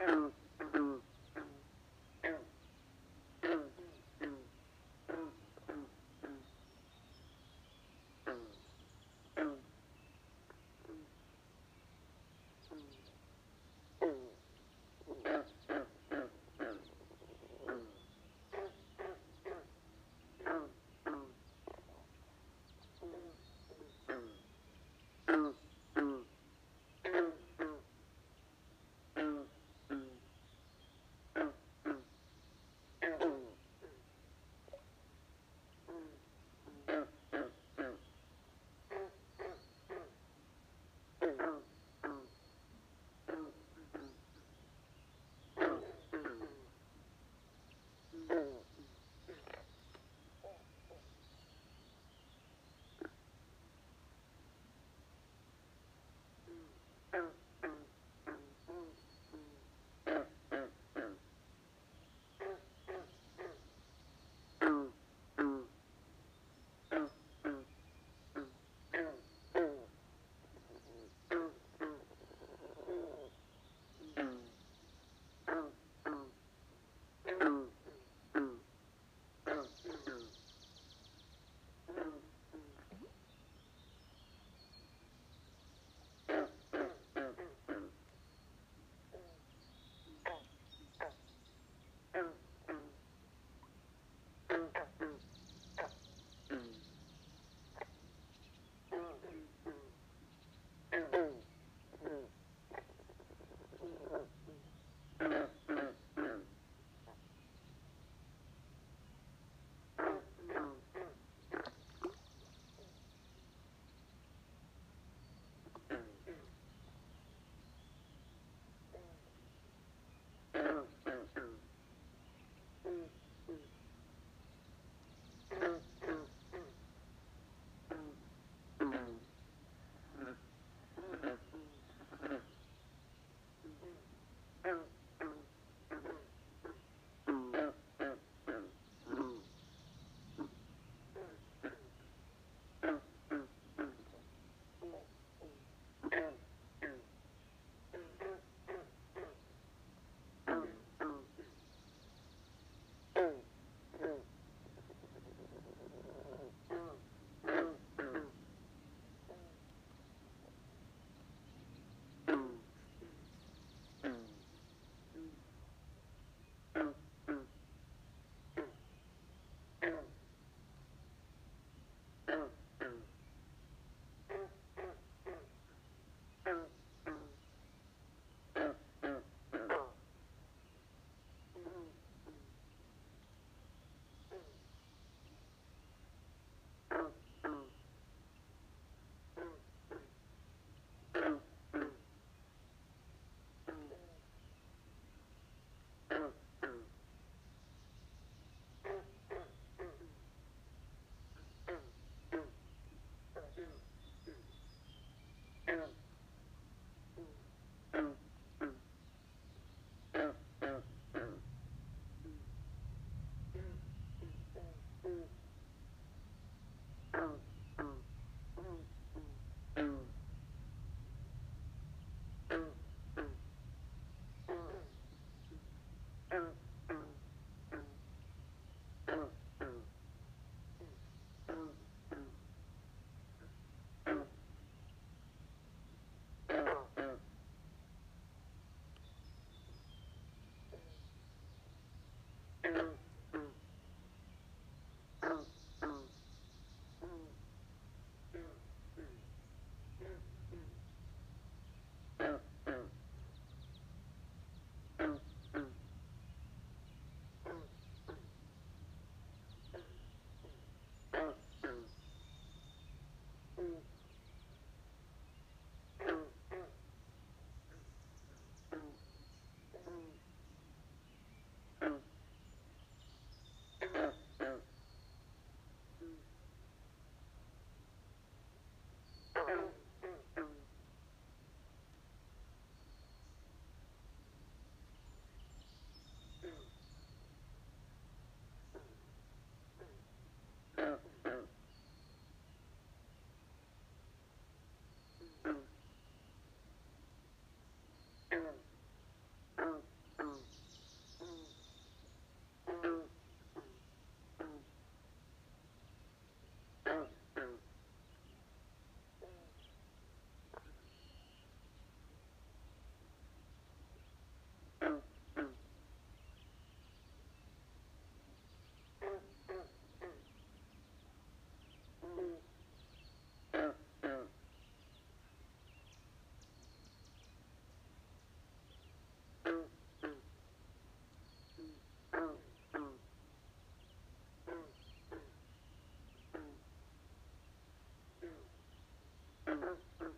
and to Mm-hmm.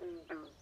嗯嗯。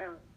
Oh.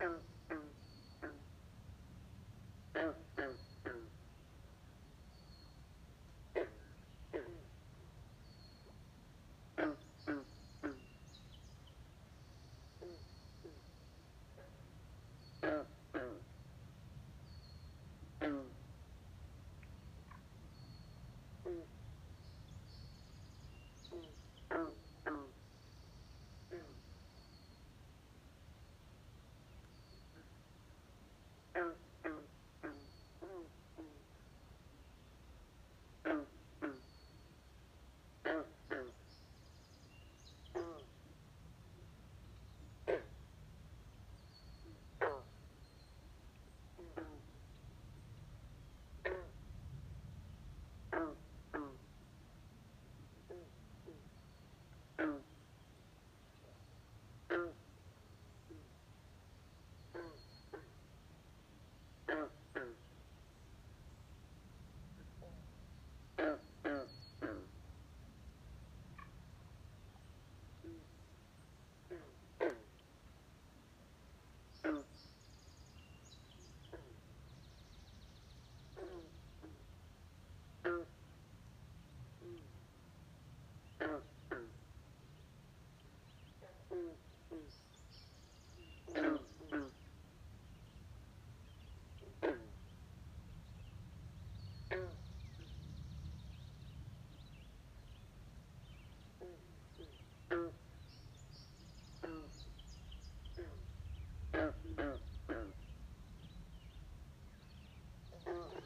some and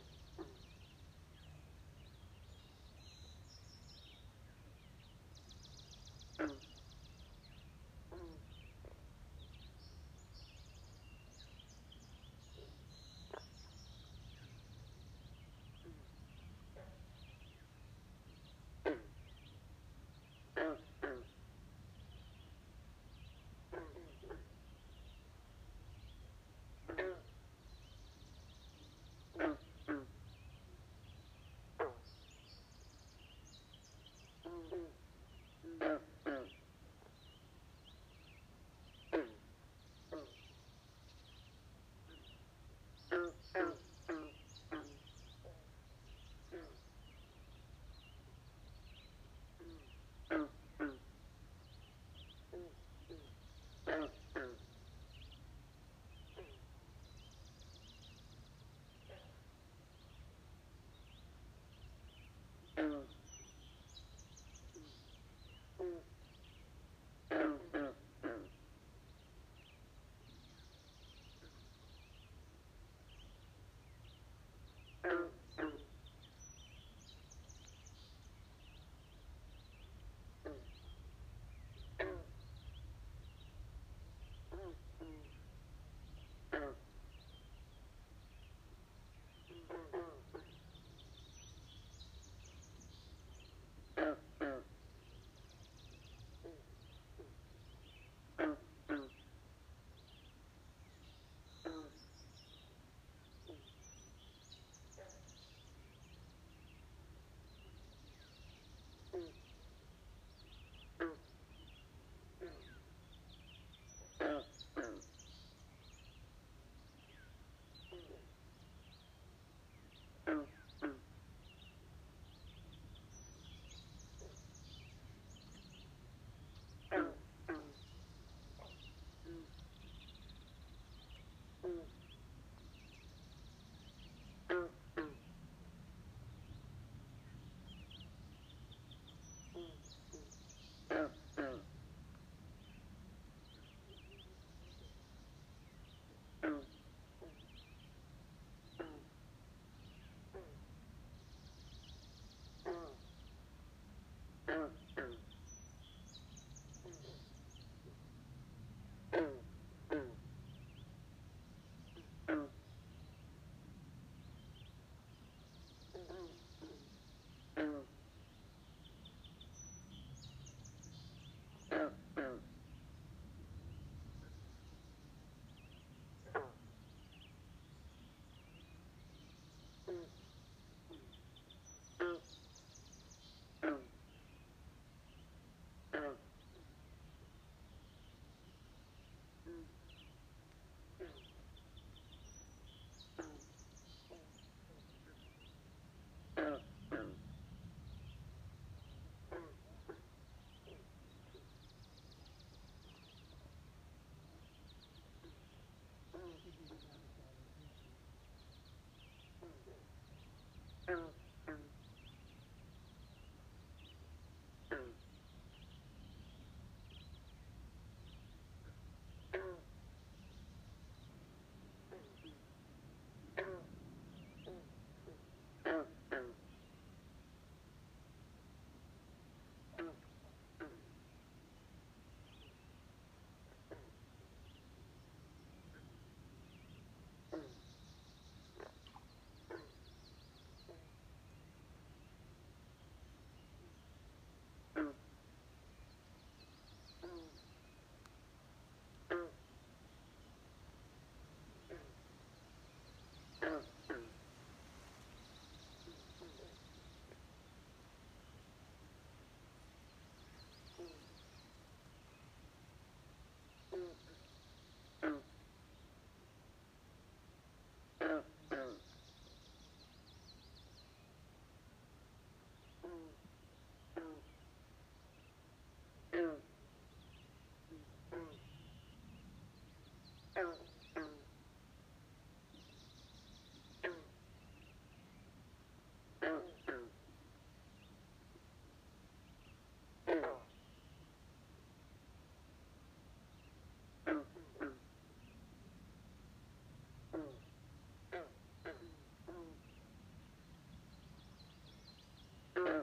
Oh.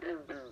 Mm-hmm.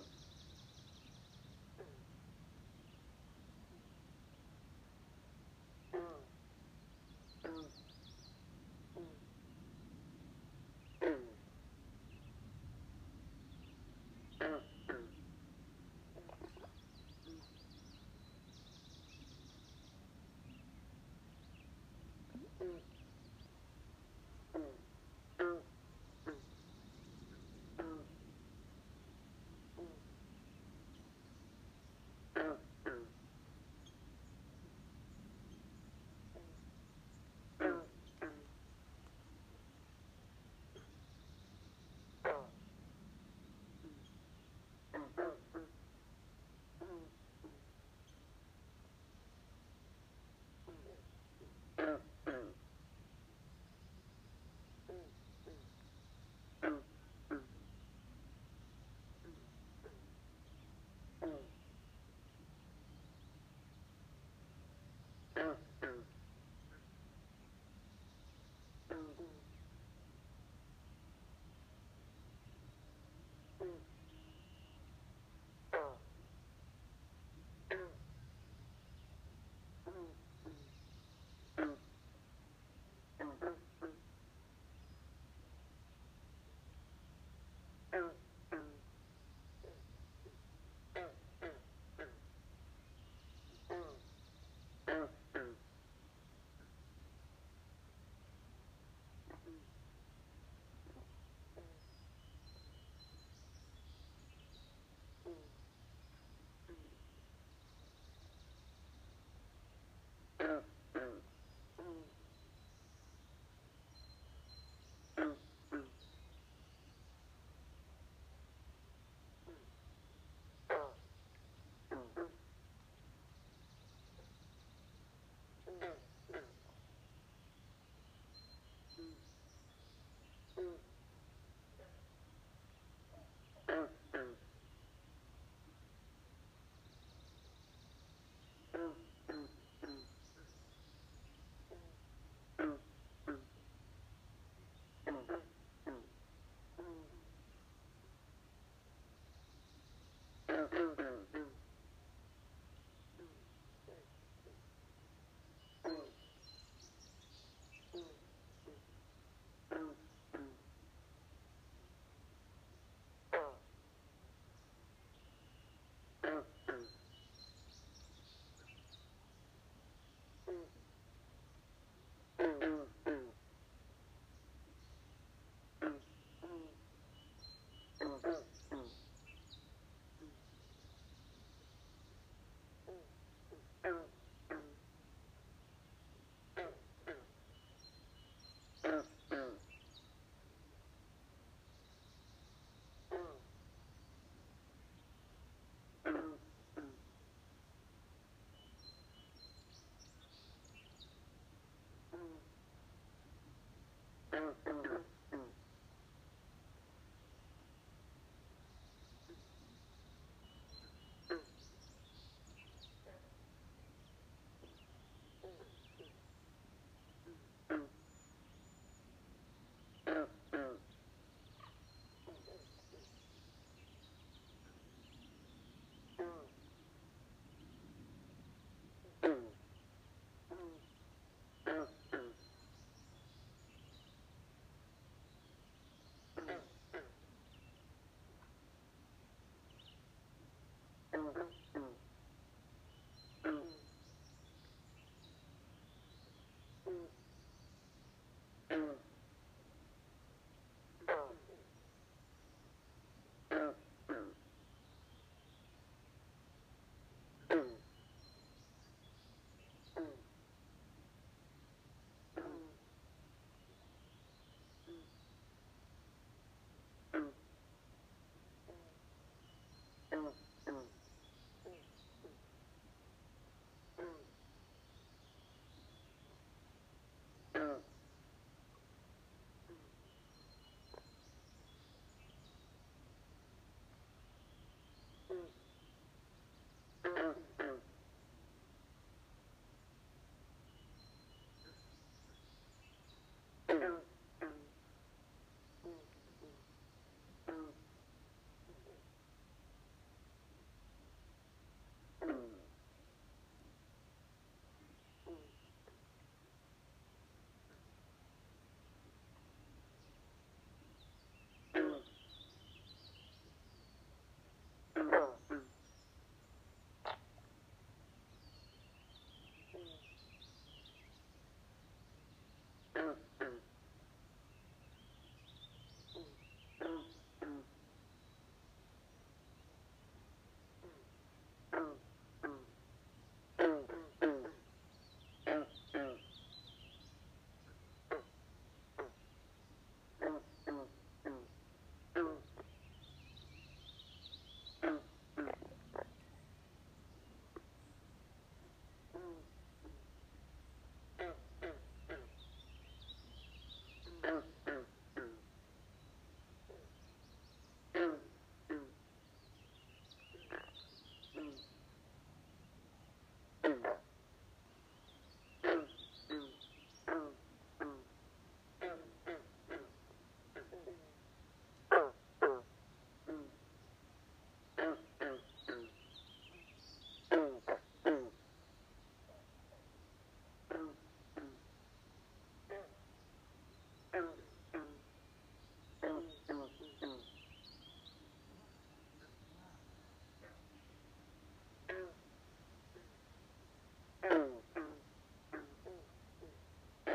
who December.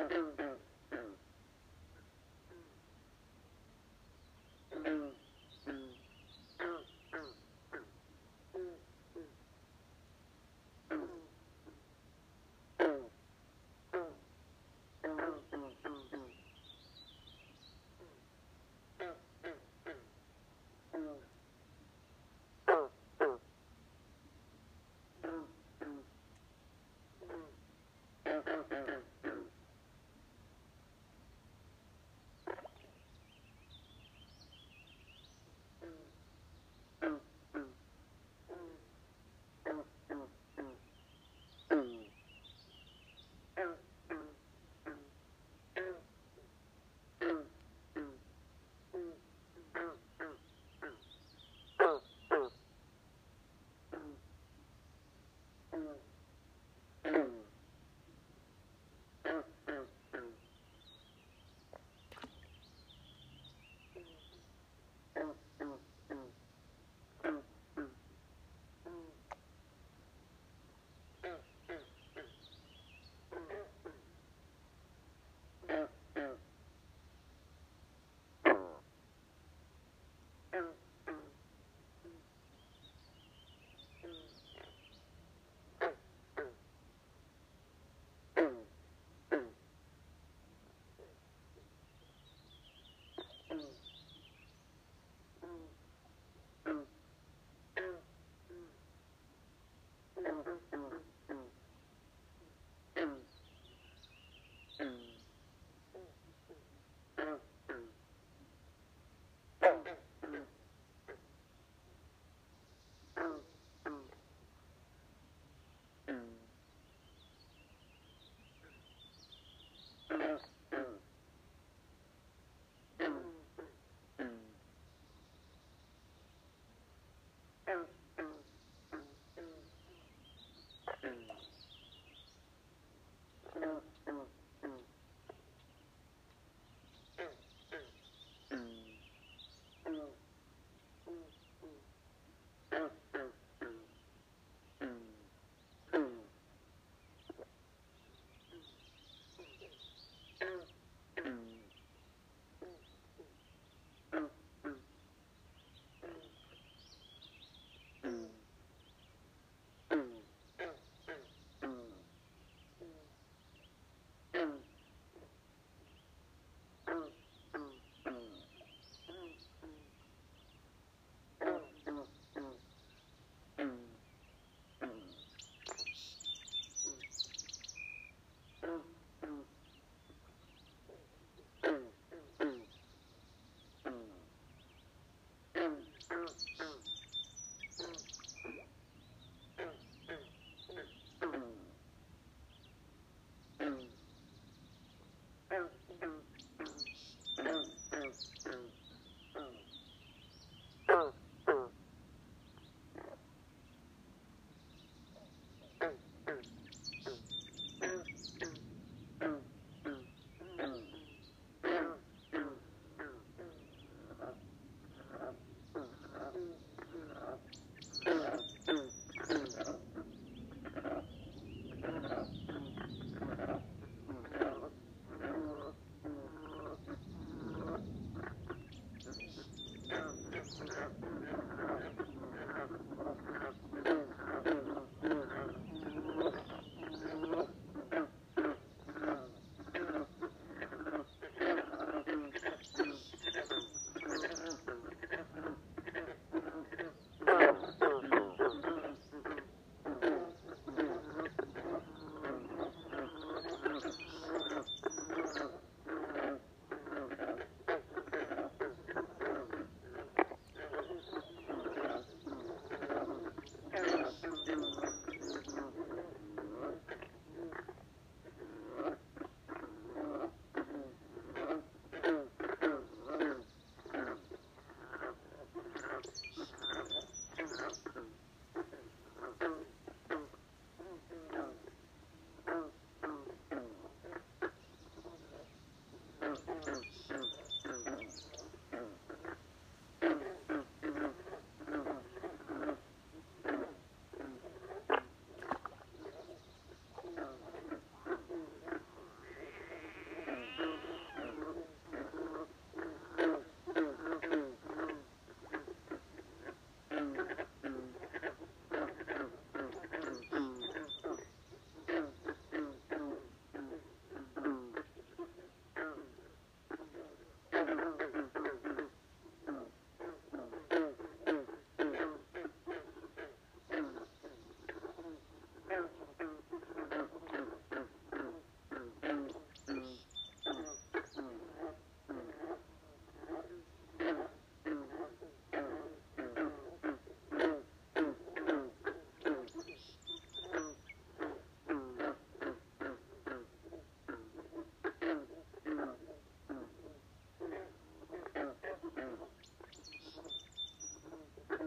do, do Mm. to this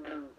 blue.